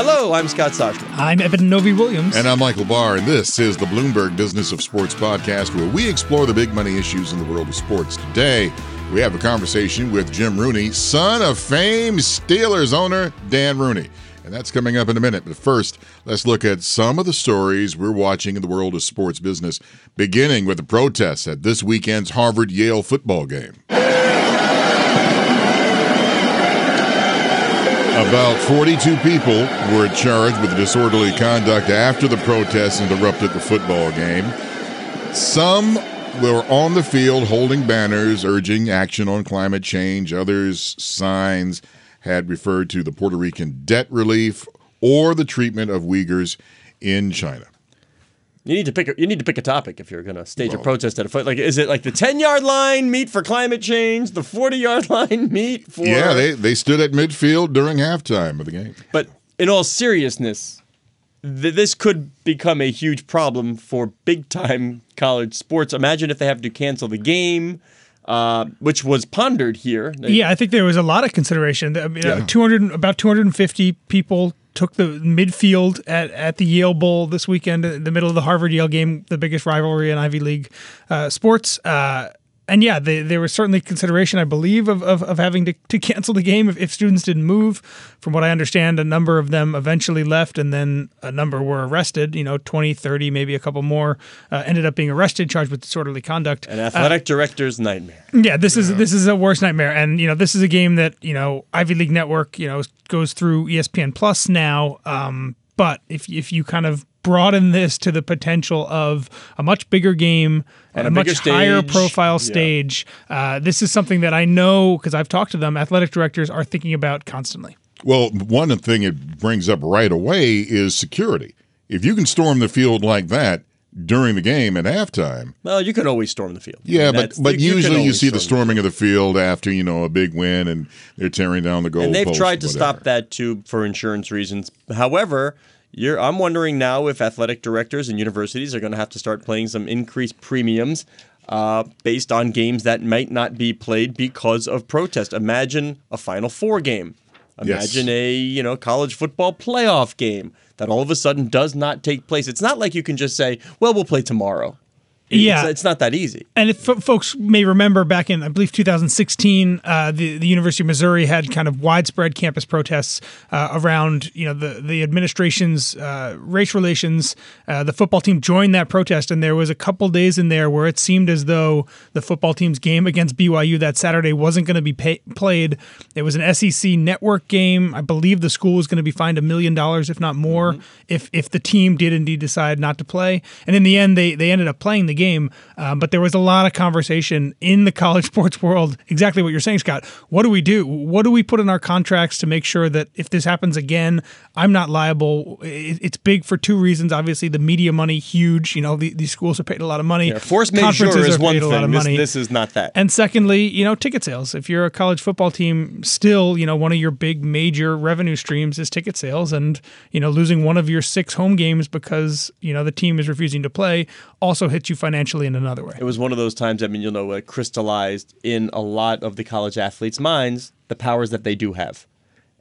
Hello, I'm Scott Soshnick. I'm Eben Novy-Williams. And I'm Michael Barr, and this is the Bloomberg Business of Sports podcast, where we explore the big money issues in the world of sports. Today, we have a conversation with Jim Rooney, son of fame Steelers owner Dan Rooney. And that's coming up in a minute. But first, let's look at some of the stories we're watching in the world of sports business, beginning with the protests at this weekend's Harvard Yale football game. About 42 people were charged with disorderly conduct after the protests interrupted the football game. Some were on the field holding banners urging action on climate change. Others, signs had referred to the Puerto Rican debt relief or the treatment of Uyghurs in China. You need to pick. A, you need to pick a topic if you're going to stage well, a protest at a foot. Like, is it like the ten yard line meet for climate change, the forty yard line meet for? Yeah, they they stood at midfield during halftime of the game. But in all seriousness, th- this could become a huge problem for big time college sports. Imagine if they have to cancel the game. Uh, which was pondered here. Yeah, I think there was a lot of consideration. I mean, uh, yeah. 200, about 250 people took the midfield at, at the Yale Bowl this weekend, in the middle of the Harvard Yale game, the biggest rivalry in Ivy League uh, sports. Uh, and yeah, they, there was certainly consideration, I believe, of, of, of having to, to cancel the game if, if, students didn't move. From what I understand, a number of them eventually left, and then a number were arrested. You know, 20, 30, maybe a couple more uh, ended up being arrested, charged with disorderly conduct. An athletic uh, director's nightmare. Yeah, this yeah. is this is a worst nightmare, and you know, this is a game that you know Ivy League Network, you know, goes through ESPN Plus now. Um, but if if you kind of broaden this to the potential of a much bigger game and a, a much stage. higher profile stage. Yeah. Uh, this is something that I know because I've talked to them. Athletic directors are thinking about constantly. Well, one thing it brings up right away is security. If you can storm the field like that, during the game at halftime. Well, you can always storm the field. Yeah, but but you usually you see the storming the of the field after you know a big win and they're tearing down the goal. And they've tried to stop that too for insurance reasons. However, you're, I'm wondering now if athletic directors and universities are going to have to start playing some increased premiums uh, based on games that might not be played because of protest. Imagine a Final Four game. Imagine yes. a you know college football playoff game that all of a sudden does not take place. It's not like you can just say, "Well, we'll play tomorrow." Yeah, it's, not that easy. And if f- folks may remember back in, I believe, 2016, uh, the the University of Missouri had kind of widespread campus protests uh, around, you know, the the administration's uh, race relations. Uh, the football team joined that protest, and there was a couple days in there where it seemed as though the football team's game against BYU that Saturday wasn't going to be pay- played. It was an SEC network game. I believe the school was going to be fined a million dollars, if not more, mm-hmm. if if the team did indeed decide not to play. And in the end, they they ended up playing the game. Um, but there was a lot of conversation in the college sports world. Exactly what you're saying, Scott. What do we do? What do we put in our contracts to make sure that if this happens again, I'm not liable? It's big for two reasons. Obviously, the media money, huge. You know, the, these schools are paid a lot of money. Yeah, force majeure is one thing. This, this is not that. And secondly, you know, ticket sales. If you're a college football team, still, you know, one of your big major revenue streams is ticket sales, and you know, losing one of your six home games because you know the team is refusing to play also hits you financially in another way. It was one of those times, I mean, you'll know, it crystallized in a lot of the college athletes' minds the powers that they do have.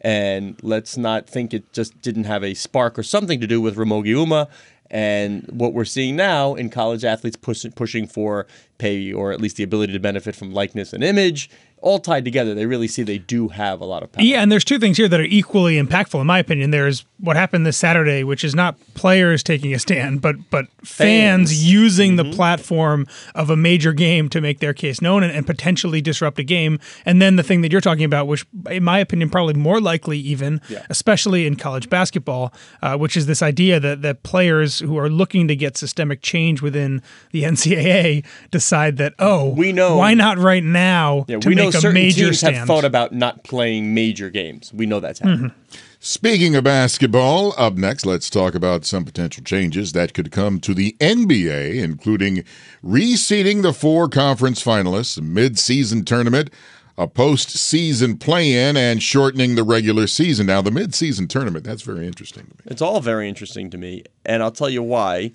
And let's not think it just didn't have a spark or something to do with Ramogi Huma and what we're seeing now in college athletes push, pushing for pay or at least the ability to benefit from likeness and image all tied together, they really see they do have a lot of power. Yeah, and there's two things here that are equally impactful, in my opinion. There's what happened this Saturday, which is not players taking a stand, but but fans, fans using mm-hmm. the platform of a major game to make their case known and, and, potentially disrupt a game. And then the thing that you're talking about, which in my opinion, probably more likely even, yeah. especially in college basketball, uh, which is this idea that that players who are looking to get systemic change within the NCAA decide that oh, we know why not right now yeah, to we make know certain major teams stand. have thought about not playing major games. We know that's happening. Mm-hmm. Speaking of basketball, up next, let's talk about some potential changes that could come to the NBA, including reseeding the four conference finalists, mid-season tournament, a postseason play-in, and shortening the regular season. Now, the mid-season tournament, that's very interesting to me. It's all very interesting to me, and I'll tell you why.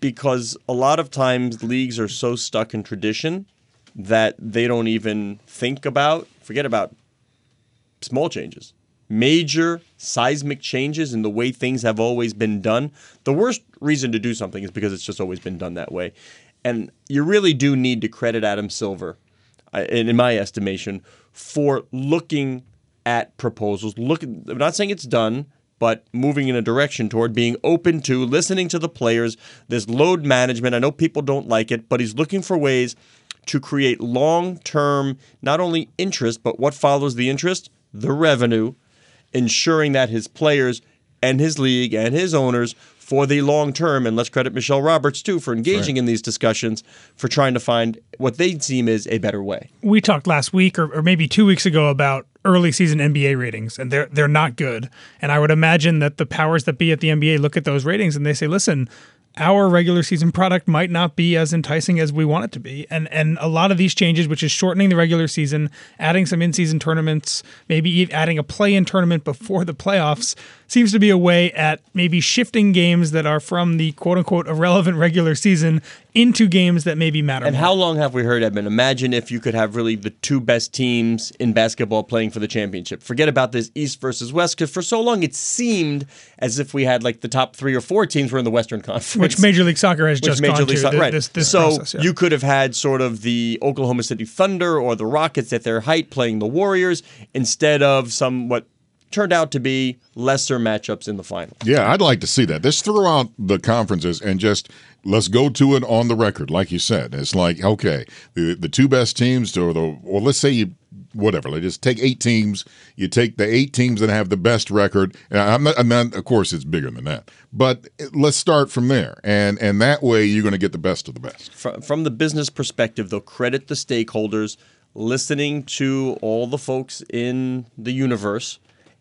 Because a lot of times leagues are so stuck in tradition that they don't even think about, forget about small changes. Major seismic changes in the way things have always been done, the worst reason to do something is because it's just always been done that way. And you really do need to credit Adam Silver, uh, in my estimation, for looking at proposals. Look, I'm not saying it's done, but moving in a direction toward being open to listening to the players. This load management. I know people don't like it, but he's looking for ways to create long term, not only interest, but what follows the interest? The revenue, ensuring that his players and his league and his owners for the long term, and let's credit Michelle Roberts too for engaging in these discussions, for trying to find what they seem is a better way. we talked last week or, or maybe two weeks ago about early season NBA ratings, and they're they're not good. And I would imagine that the powers that be at the NBA look at those ratings and they say, listen. Our regular season product might not be as enticing as we want it to be, and and a lot of these changes, which is shortening the regular season, adding some in-season tournaments, maybe adding a play-in tournament before the playoffs, seems to be a way at maybe shifting games that are from the quote-unquote irrelevant regular season into games that maybe matter. And more. how long have we heard, Edmund? Imagine if you could have really the two best teams in basketball playing for the championship. Forget about this East versus West, because for so long it seemed as if we had like the top three or four teams were in the Western Conference. Which Major League Soccer has just Major gone League to Soccer, th- right? this, this so process. yeah. you could have had sort of the Oklahoma City Thunder or the Rockets at their height playing the Warriors instead of some what turned out to be lesser matchups in the final. Yeah, I'd like to see that. Let's throw out the conferences and just let's go to it on the record, like you said. It's like okay, the the two best teams, or the well, let's say you whatever. Let's just take eight teams. You take the eight teams that have the best record. And I'm not, I'm not. Of course, it's bigger than that. But let's start from there, and and that way you're going to get the best of the best. From, from the business perspective, they'll credit the stakeholders listening to all the folks in the universe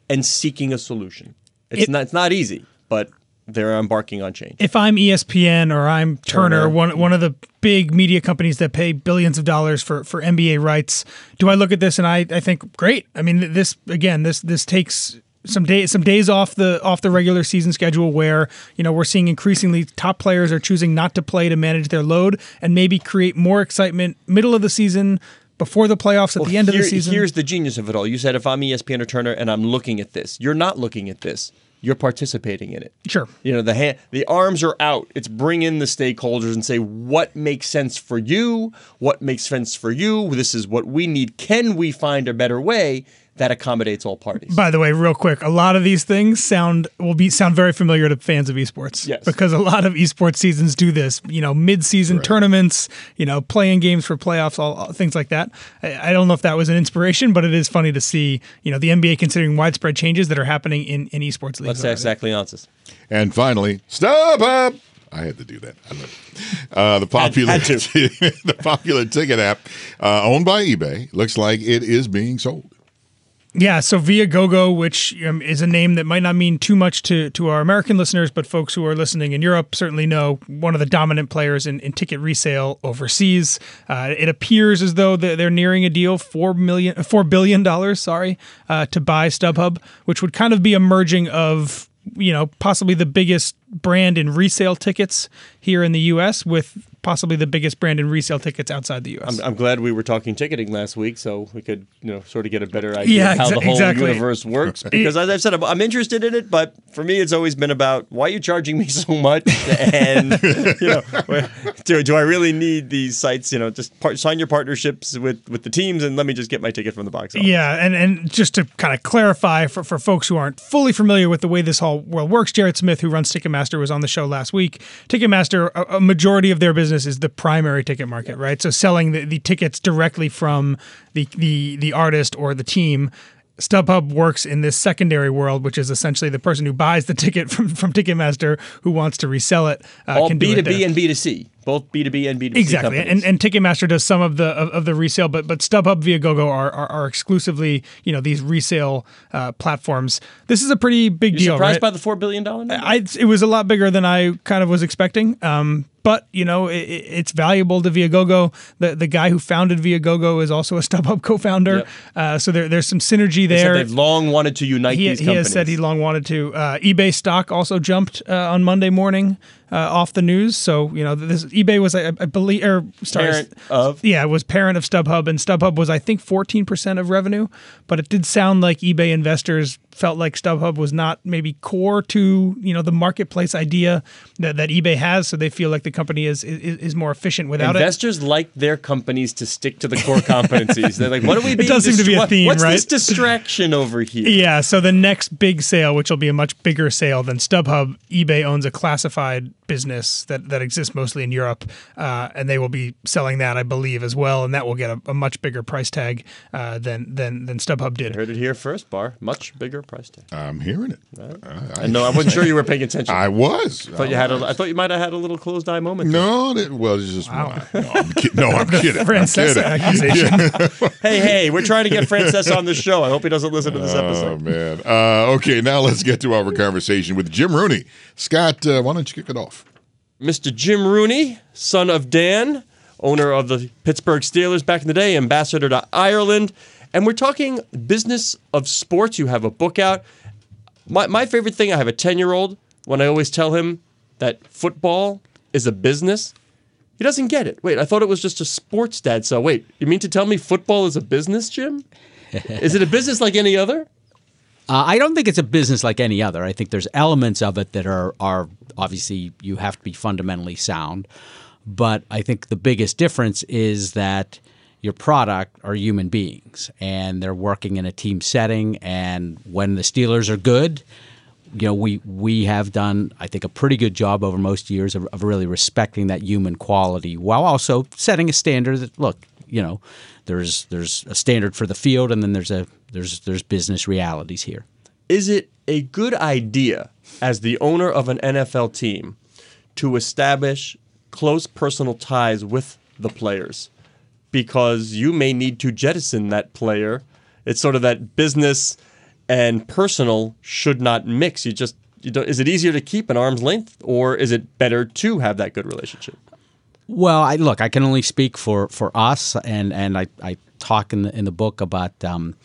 and seeking a solution. It's It- not it's not easy, but they're embarking on change. if I'm ESPN or I'm Turner, Turner. one one of the big media companies that pay billions of dollars for for NBA rights, do I look at this and I, I think great. I mean this again this this takes some days some days off the off the regular season schedule where you know we're seeing increasingly top players are choosing not to play to manage their load and maybe create more excitement middle of the season before the playoffs at the end of the season. Here's the genius of it all. You said if I'm ESPN or Turner and I'm looking at this, you're not looking at this. You're participating in it. Sure. You know the hand, the arms are out. It's bring in the stakeholders and say what makes sense for you, what makes sense for you. This is what we need. Can we find a better way that accommodates all parties? By the way, real quick, a lot of these things sound will be sound very familiar to fans of esports. Yes. Because a lot of esports seasons do this. You know, mid-season tournaments. You know, playing games for playoffs, all, all things like that. I, I don't know if that was an inspiration, but it is funny to see. You know, the NBA considering widespread changes that are happening in in esports leagues. Let's already. ask Zach And finally, stop up. I had to do that. I. Uh, the popular, Had to. the popular ticket app, uh, owned by eBay, looks like it is being sold. Yeah, so Viagogo, which um, is a name that might not mean too much to, to our American listeners, but folks who are listening in Europe certainly know one of the dominant players in, in ticket resale overseas. Uh, it appears as though they're nearing a deal four million, four billion dollars, sorry, uh, to buy StubHub, which would kind of be a merging of you know possibly the biggest brand in resale tickets here in the U.S. with possibly the biggest brand in resale tickets outside the U.S. I'm, I'm glad we were talking ticketing last week, so we could, you know, sort of get a better idea Yeah, of how exa- the whole exactly. universe works. Because as I've said, I'm, I'm interested in it, but for me, it's always been about why are you charging me so much, and you know, do, do I really need these sites? You know, just part, sign your partnerships with with the teams, and let me just get my ticket from the box office. Yeah, and, and just to kind of clarify for, for folks who aren't fully familiar with the way this whole world works, Jared Smith, who runs Ticketmaster, was on the show last week. Ticketmaster, a, a majority of their business is the primary ticket market, right? So selling the, the tickets directly from the, the the artist or the team. StubHub works in this secondary world, which is essentially the person who buys the ticket from, from Ticketmaster who wants to resell it. Uh, All can do B it two B there. and B two C, both B two B and B two C Exactly, companies. and and Ticketmaster does some of the of, of the resale, but but StubHub Viagogo are, are are exclusively you know these resale uh, platforms. This is a pretty big You're deal, surprised right? by the four billion dollar? I it was a lot bigger than I kind of was expecting. Um, but you know it, it- it's valuable to Viagogo. The the guy who founded Viagogo is also a StubHub co-founder. Yep. Uh, so there, there's some synergy They said there. they've long wanted to unite He, these he companies. has said he long wanted to. Uh, eBay stock also jumped uh, on Monday morning. Uh, off the news. So you know, this eBay was, I, I believe, or sorry, Parent of? yeah, it was parent of StubHub, and StubHub was, I think, 14% of revenue. But it did sound like eBay investors felt like StubHub was not maybe core to you know the marketplace idea that, that eBay has. So they feel like the company is is, is more efficient without it. Investors like their companies to stick to the core competencies. They're like, what are we being does seem to be a theme, What's right? this distraction over here? Yeah, so the next big sale, which will be a much bigger sale than StubHub, eBay owns a classified business that, that exists mostly in Europe, uh, and they will be selling that, I believe, as well, and that will get a, a much bigger price tag uh, than than than StubHub did. Heard it here first, Barr. Much bigger price tag. I'm hearing it. I, I know. I wasn't sure you were paying attention. I I was. thought you had. A, I thought you might have had a little closed eye moment. No, that, well, it's just no, I'm kidding. No, I'm kidding. I'm Francesa kidding. accusation. Hey, hey, we're trying to get Francesa on the show. I hope he doesn't listen to this episode. Oh man. Uh, okay, now let's get to our conversation with Jim Rooney. Scott, uh, why don't you kick it off? Mr. Jim Rooney, son of Dan, owner of the Pittsburgh Steelers back in the day, ambassador to Ireland. And we're talking business of sports. You have a book out. My, my favorite thing, I have a 10 year old, when I always tell him that football is a business, he doesn't get it. Wait, I thought it was just a sports dad. So, wait, you mean to tell me football is a business, Jim? is it a business like any other? Uh, I don't think it's a business like any other. I think there's elements of it that are are obviously you have to be fundamentally sound, but I think the biggest difference is that your product are human beings and they're working in a team setting. And when the Steelers are good, you know we we have done I think a pretty good job over most years of, of really respecting that human quality while also setting a standard that look you know there's there's a standard for the field and then there's a there's there's business realities here. is it a good idea as the owner of an NFL team to establish close personal ties with the players? Because you may need to jettison that player. It's sort of that business and personal should not mix. You just you is it easier to keep an arm's length or is it better to have that good relationship Well, I look, I can only speak for, for us, and, and I, I talk in the in the book about um,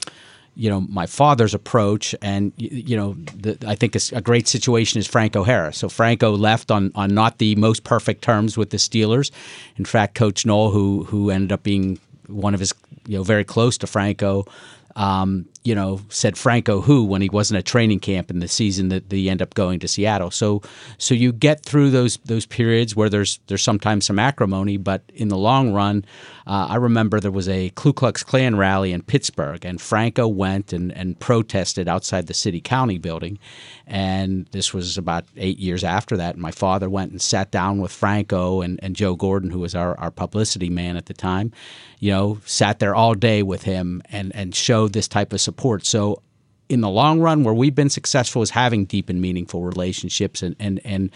you know my father's approach, and you know the, I think a great situation is Franco Harris. So Franco left on on not the most perfect terms with the Steelers. In fact, Coach Noll, who who ended up being one of his you know very close to Franco. Um, you know, said Franco who when he wasn't at training camp in the season that they end up going to Seattle. So, so you get through those those periods where there's there's sometimes some acrimony, but in the long run, uh, I remember there was a Ku Klux Klan rally in Pittsburgh, and Franco went and and protested outside the city county building, and this was about eight years after that. And my father went and sat down with Franco and, and Joe Gordon, who was our, our publicity man at the time, you know, sat there all day with him and and showed this type of support. So in the long run, where we've been successful is having deep and meaningful relationships and and and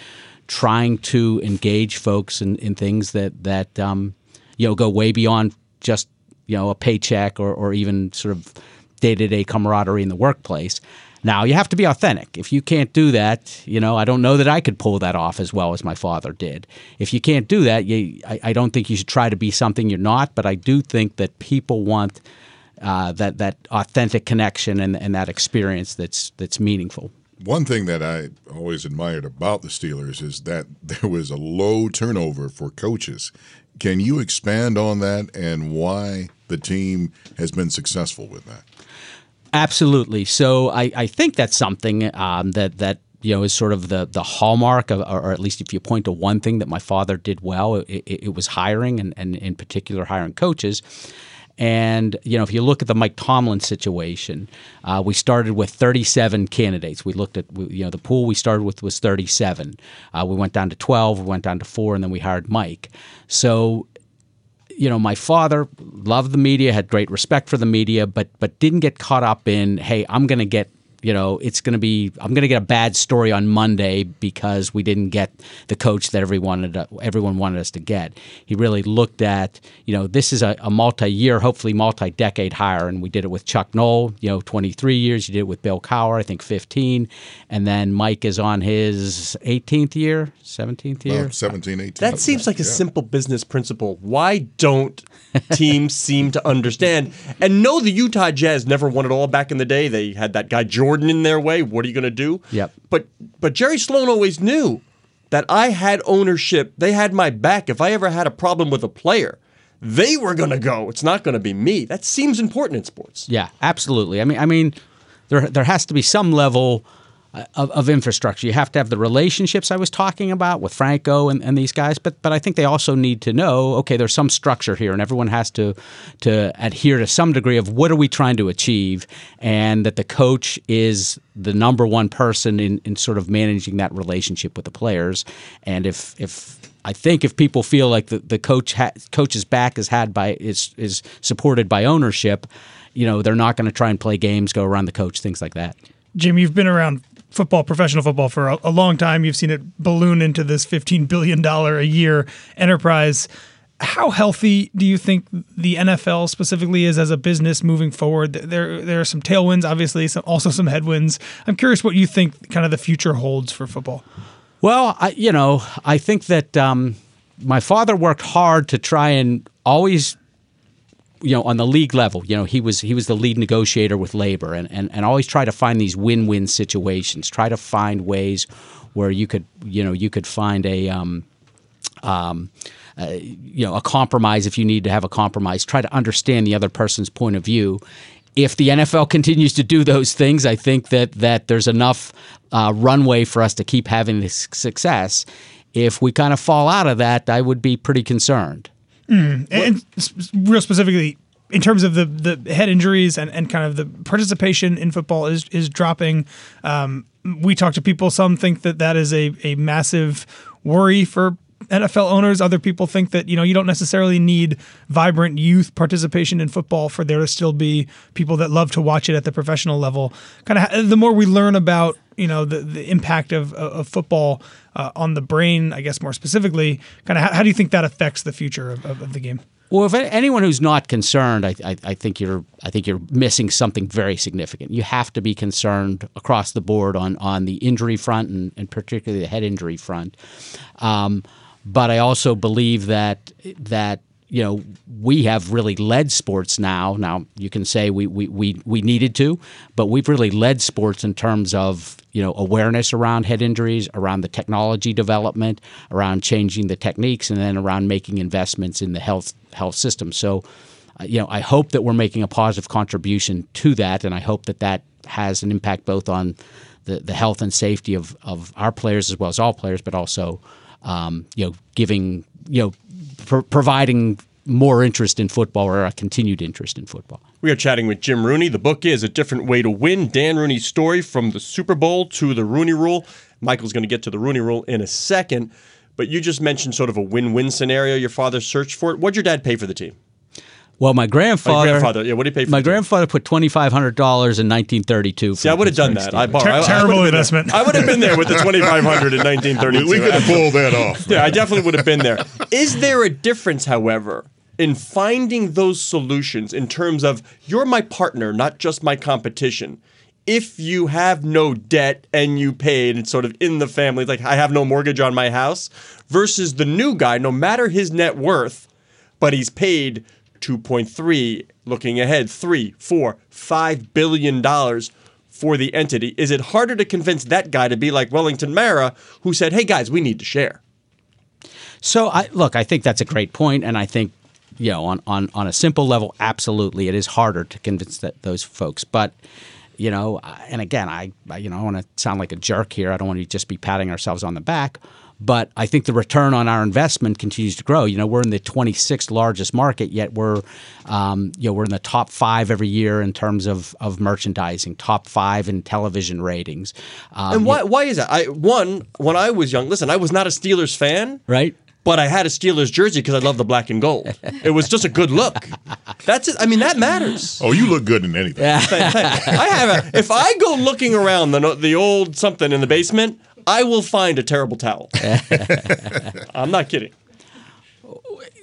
trying to engage folks in, in things that that um, you know go way beyond just you know a paycheck or or even sort of day to day camaraderie in the workplace. Now you have to be authentic. If you can't do that, you know I don't know that I could pull that off as well as my father did. If you can't do that, you, I, I don't think you should try to be something you're not. But I do think that people want uh, that that authentic connection and, and that experience that's that's meaningful. One thing that I always admired about the Steelers is that there was a low turnover for coaches. Can you expand on that and why the team has been successful with that? Absolutely. So I, I think that's something um, that that you know is sort of the the hallmark of, or at least if you point to one thing that my father did well, it, it, it was hiring and, and in particular hiring coaches. And you know, if you look at the Mike Tomlin situation, uh, we started with 37 candidates. We looked at you know the pool we started with was 37. Uh, we went down to 12. We went down to four, and then we hired Mike. So you know, my father loved the media, had great respect for the media, but but didn't get caught up in, hey, I'm going to get, you know, it's going to be, I'm going to get a bad story on Monday because we didn't get the coach that everyone wanted, everyone wanted us to get. He really looked at, you know, this is a, a multi-year, hopefully multi-decade hire, and we did it with Chuck Noll, you know, 23 years. You did it with Bill Cowher, I think 15, and then Mike is on his 18th year, 17th year. Well, 17, 18. That seems like a Yeah. simple business principle. Why don't teams seem to understand? And no, the Utah Jazz never won it all back in the day. They had that guy Jordan in their way. What are you going to do? Yep. But but Jerry Sloan always knew that I had ownership. They had my back. If I ever had a problem with a player, they were going to go. It's not going to be me. That seems important in sports. Yeah, absolutely. I mean, I mean, there there has to be some level Uh, of, of infrastructure. You have to have the relationships I was talking about with Franco and, and these guys, but but I think they also need to know, okay, there's some structure here, and everyone has to to adhere to some degree of what are we trying to achieve, and that the coach is the number one person in, in sort of managing that relationship with the players. And if if I think if people feel like the, the coach ha- coach's back is had by is is supported by ownership, you know, they're not going to try and play games, go around the coach, things like that. Jim, you've been around football, professional football, for a, a long time. You've seen it balloon into this $15 billion a year enterprise. How healthy do you think the NFL specifically is as a business moving forward? There, there are some tailwinds, obviously, some, also some headwinds. I'm curious what you think kind of the future holds for football. Well, I, you know, I think that um, my father worked hard to try and always you know on the league level you know he was he was the lead negotiator with labor and, and and always try to find these win-win situations try to find ways where you could you know you could find a um, um, uh, you know a compromise if you need to have a compromise try to understand the other person's point of view if the NFL continues to do those things, I think that that there's enough uh, runway for us to keep having this success. If we kind of fall out of that, I would be pretty concerned. Mm. And, and real specifically, in terms of the the head injuries and, and kind of the participation in football is is dropping. Um, we talk to people. Some think that that is a a massive worry for NFL owners. Other people think that you know you don't necessarily need vibrant youth participation in football for there to still be people that love to watch it at the professional level. Kind of the more we learn about you know the the impact of of football uh, on the brain, I guess more specifically, kind of how, how, do you think that affects the future of, of, of the game? Well, if anyone who's not concerned, I, I, I, think you're I think you're missing something very significant. You have to be concerned across the board on on the injury front and, and particularly the head injury front. Um, but I also believe that that you know we have really led sports now. Now you can say we we, we, we needed to, but we've really led sports in terms of you know awareness around head injuries, around the technology development, around changing the techniques, and then around making investments in the health health system. So. Uh, you know, I hope that we're making a positive contribution to that, and I hope that that has an impact both on the, the health and safety of, of our players as well as all players, but also um, you know, giving, you know, pr- providing more interest in football or a continued interest in football. We are chatting with Jim Rooney. The book is A Different Way to Win Dan Rooney's story from the Super Bowl to the Rooney Rule. Michael's going to get to the Rooney Rule in a second, but you just mentioned sort of a win win scenario your father searched for. It. What'd your dad pay for the team? Well, my grandfather. My grandfather, yeah. What did he pay for? My grandfather put twenty five hundred dollars in nineteen thirty two. See, I would have done that. I borrowed. Ter- terrible I investment. I would have been there with the twenty five hundred in nineteen thirty two. We, we could have pulled that off. Yeah, I definitely would have been there. Is there a difference, however, in finding those solutions in terms of you're my partner, not just my competition? If you have no debt and you paid, it's sort of in the family, like I have no mortgage on my house, versus the new guy, no matter his net worth, but he's paid 2.3, looking ahead, three, four, five billion dollars for the entity. Is it harder to convince that guy to be like Wellington Mara, who said, "Hey guys, we need to share"? So, I, look, I think that's a great point, and I think you know, on, on, on a simple level, absolutely, it is harder to convince that, those folks. But you know, and again, I, I you know, I want to sound like a jerk here. I don't want to just be patting ourselves on the back but I think the return on our investment continues to grow. You know, we're in the 26th largest market, yet we're, um, you know, we're in the top five every year in terms of, of merchandising, top five in television ratings. Um, and why, why is that? I one when I was young, listen, I was not a Steelers fan, right? But I had a Steelers jersey because I love the black and gold. It was just a good look. That's it. I mean, that matters. Oh, you look good in anything. I have a. If I go looking around the the old something in the basement, I will find a terrible towel. I'm not kidding.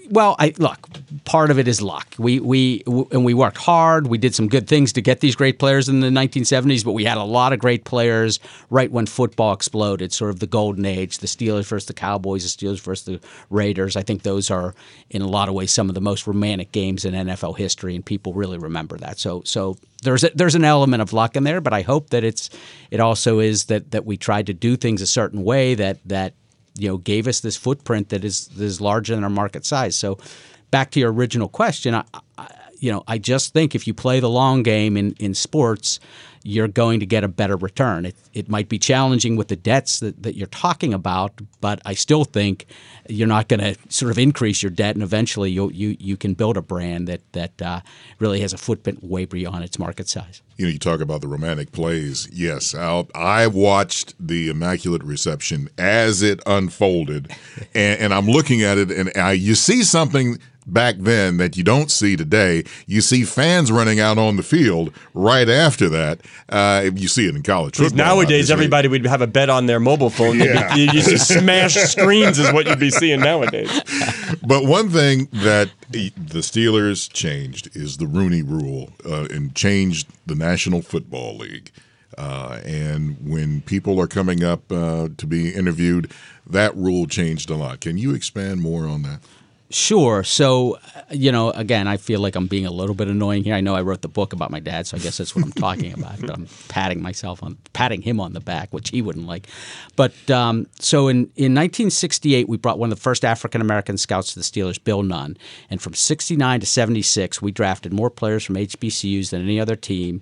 Well, I look. Part of it is luck. We we and we worked hard. We did some good things to get these great players in the 1970s, but we had a lot of great players right when football exploded, sort of the golden age. The Steelers versus the Cowboys, the Steelers versus the Raiders. I think those are, in a lot of ways, some of the most romantic games in NFL history, and people really remember that. So so there's a, there's an element of luck in there, but I hope that it's it also is that that we tried to do things a certain way that that you know gave us this footprint that is that is larger than our market size. So back to your original question, I, you know I just think if you play the long game in in sports you're going to get a better return. It, it might be challenging with the debts that, that you're talking about, but I still think you're not going to sort of increase your debt, and eventually you you you can build a brand that that uh, really has a footprint way beyond its market size. You know, you talk about the romantic plays. Yes, I'll, I watched the Immaculate Reception as it unfolded, and, and I'm looking at it, and I, you see something back then that you don't see today. You see fans running out on the field right after that. Uh, you see it in college football. Nowadays, obviously. everybody would have a bet on their mobile phone. Yeah. You just smash screens is what you'd be seeing nowadays. But one thing that the Steelers changed is the Rooney Rule uh, and changed the National Football League. Uh, and when people are coming up uh, to be interviewed, that rule changed a lot. Can you expand more on that? Sure. So, uh, you know, again, I feel like I'm being a little bit annoying here. I know I wrote the book about my dad, so I guess that's what I'm talking about. But I'm patting myself on, patting him on the back, which he wouldn't like. But um, so in, in 1968, we brought one of the first African American scouts to the Steelers, Bill Nunn. And from 69 to 76, we drafted more players from HBCUs than any other team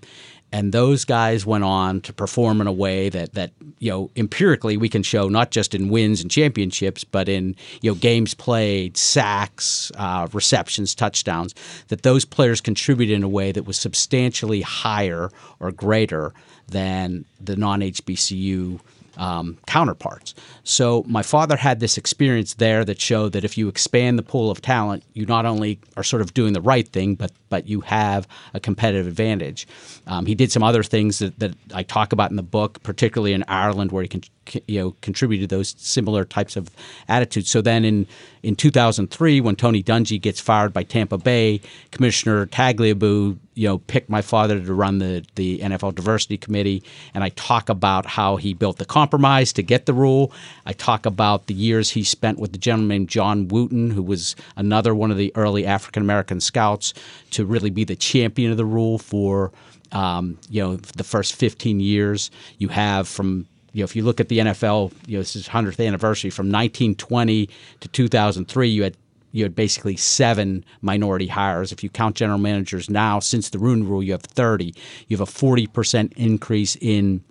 and those guys went on to perform in a way that that you know empirically we can show not just in wins and championships but in you know games played sacks uh, receptions touchdowns that those players contributed in a way that was substantially higher or greater than the non-hbcu um, counterparts. So my father had this experience there that showed that if you expand the pool of talent, you not only are sort of doing the right thing, but but you have a competitive advantage. Um, he did some other things that, that I talk about in the book, particularly in Ireland, where he can you know contributed those similar types of attitudes. So then in in 2003, when Tony Dungy gets fired by Tampa Bay, Commissioner Tagliabue you know picked my father to run the the NFL Diversity Committee, and I talk about how he built the compromise to get the rule. I talk about the years he spent with the gentleman named John Wooten, who was another one of the early African American scouts, to really be the champion of the rule for um, you know the first 15 years. You have from you know, if you look at the NFL, you know, this is 100th anniversary from 1920 to 2003, you had you had basically seven minority hires. If you count general managers now, since the Rooney Rule, you have 30. You have a 40% increase in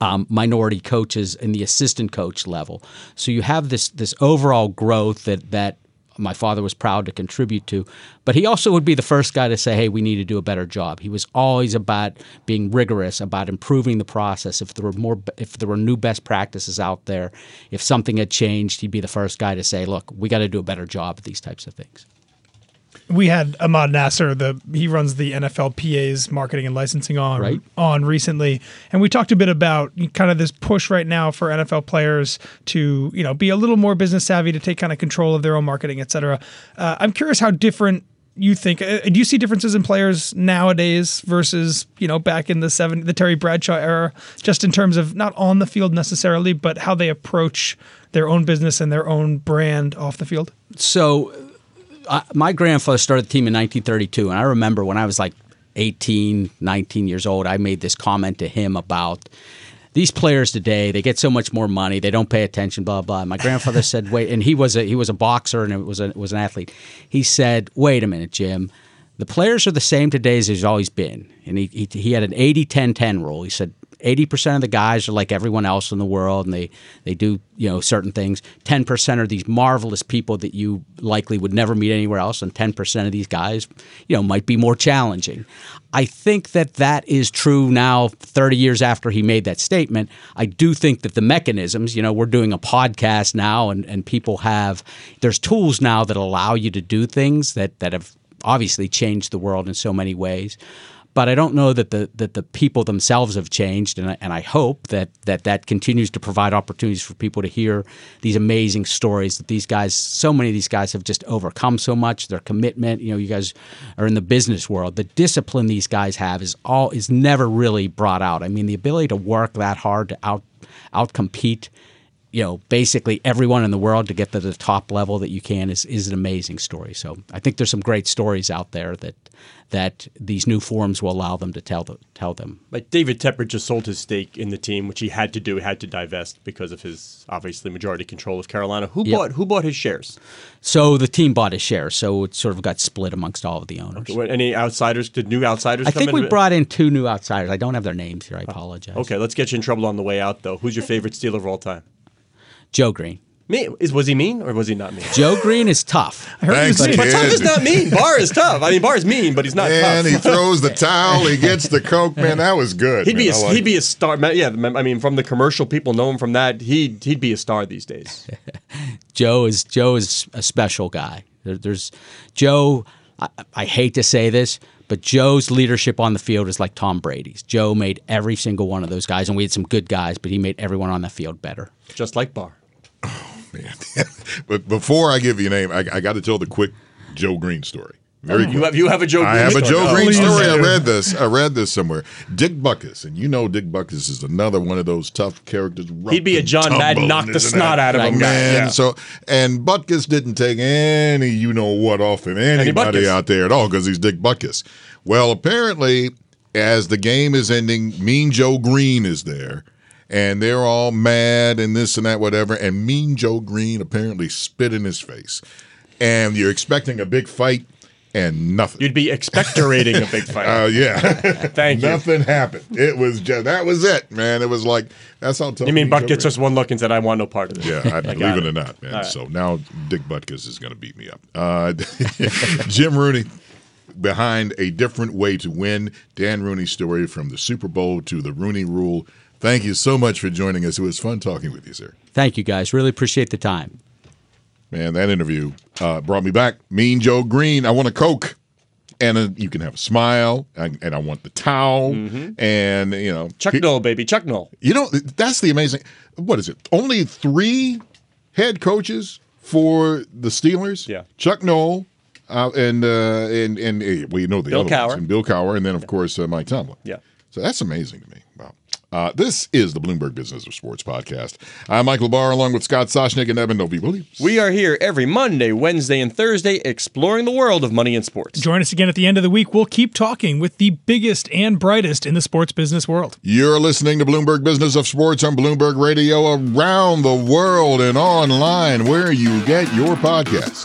um, minority coaches in the assistant coach level. So you have this this overall growth that that my father was proud to contribute to. But he also would be the first guy to say, hey, we need to do a better job. He was always about being rigorous, about improving the process. If there were more, if there were new best practices out there, if something had changed, he'd be the first guy to say, look, we got to do a better job at these types of things. We had Ahmad Nassar, the he runs the NFL PA's marketing and licensing on Right. on recently, and we talked a bit about kind of this push right now for NFL players to you know be a little more business savvy to take kind of control of their own marketing, et cetera. Uh, I'm curious how different you think. Uh, do you see differences in players nowadays versus you know back in the seven the Terry Bradshaw era, just in terms of not on the field necessarily, but how they approach their own business and their own brand off the field? So, uh, my grandfather started the team in 1932, and I remember when I was like 18, 19 years old, I made this comment to him about these players today. They get so much more money, they don't pay attention, blah blah. My grandfather said, "Wait," and he was a he was a boxer and it was a was an athlete. He said, "Wait a minute, Jim." The players are the same today as they've always been. And he, he, he had an 80 10 10 rule. He said 80% of the guys are like everyone else in the world and they, they do you know certain things. 10% are these marvelous people that you likely would never meet anywhere else and 10% of these guys you know might be more challenging. I think that that is true now 30 years after he made that statement. I do think that the mechanisms you know we're doing a podcast now and, and people have there's tools now that allow you to do things that, that have obviously changed the world in so many ways but I don't know that the that the people themselves have changed, and I, and I hope that, that that continues to provide opportunities for people to hear these amazing stories that these guys, so many of these guys have just overcome so much. Their commitment, you know, you guys are in the business world. The discipline these guys have is all is never really brought out. I mean, the ability to work that hard to out outcompete you know basically everyone in the world to get to the top level that you can is is an amazing story. So I think there's some great stories out there that that these new forums will allow them to tell the, tell them. Like David Tepper just sold his stake in the team, which he had to do, had to divest because of his obviously majority control of Carolina. Who Yep. bought who bought his shares? So the team bought his shares, so it sort of got split amongst all of the owners. Were Any outsiders? Did new outsiders I come think in? we brought in two new outsiders. I don't have their names here. I oh, apologize. Okay, let's get you in trouble on the way out, though. Who's your favorite Steeler of all time? Joe Greene. Me? Is was he mean or was he not mean? Joe Greene is tough. I heard he was Thanks, But tough is not mean. Barr is tough. I mean, Barr is mean, but he's not And tough. he throws the towel. He gets the coke. Man, that was good. He'd be a, man. I like he'd be a star. ma- Yeah, I mean, from the commercial, people know him from that. He'd he'd be a star these days. Joe is Joe is a special guy. There, there's Joe. I, I hate to say this, but Joe's leadership on the field is like Tom Brady's. Joe made every single one of those guys, and we had some good guys, but he made everyone on the field better. Just like Barr. Oh, man. but before I give you a name, I, I got to tell the quick Joe Greene story. Very oh. You have you have a Joe. I Green have a story. Joe Oh, Green story. I read this. I read this somewhere. Dick Butkus, and you know Dick Butkus is another one of those tough characters. He'd be a John Madden, knock the snot out of him. Man, Yeah. so and Butkus didn't take any you know what off of anybody out there at all because he's Dick Butkus. Well, apparently, as the game is ending, Mean Joe Greene is there, and they're all mad and this and that, whatever. And Mean Joe Greene apparently spit in his face, and you're expecting a big fight, and nothing. You'd be expectorating a big fight. Uh, yeah, Thank you. nothing happened. It was just that was it, man. It was like that's how tough. You mean Buck gets us one look and said, "I want no part of this." yeah, I, believe it. it. or not, man. Right. So now Dick Butkus is going to beat me up. Uh, Jim Rooney behind a different way to win. Dan Rooney's story from the Super Bowl to the Rooney Rule. Thank you so much for joining us. It was fun talking with you, sir. Thank you guys. Really appreciate the time. Man, that interview uh, brought me back. Mean Joe Greene. I want a Coke. And uh, you can have a smile, and, and I want the towel, and you know, Chuck he- Noll, baby, Chuck Noll. You know, that's the amazing. What is it? Only three head coaches for the Steelers. Yeah. Chuck Noll, uh, and uh, and and uh, well, you know the Bill other ones, Cowher. and Bill Cowher, and then of course uh, Mike Tomlin. Yeah. So that's amazing to me. Wow. Uh, this is the Bloomberg Business of Sports podcast. I'm Michael Barr, along with Scott Soshnick and Eben Novy-Williams. We are here every Monday, Wednesday, and Thursday exploring the world of money and sports. Join us again at the end of the week. We'll keep talking with the biggest and brightest in the sports business world. You're listening to Bloomberg Business of Sports on Bloomberg Radio around the world and online where you get your podcast.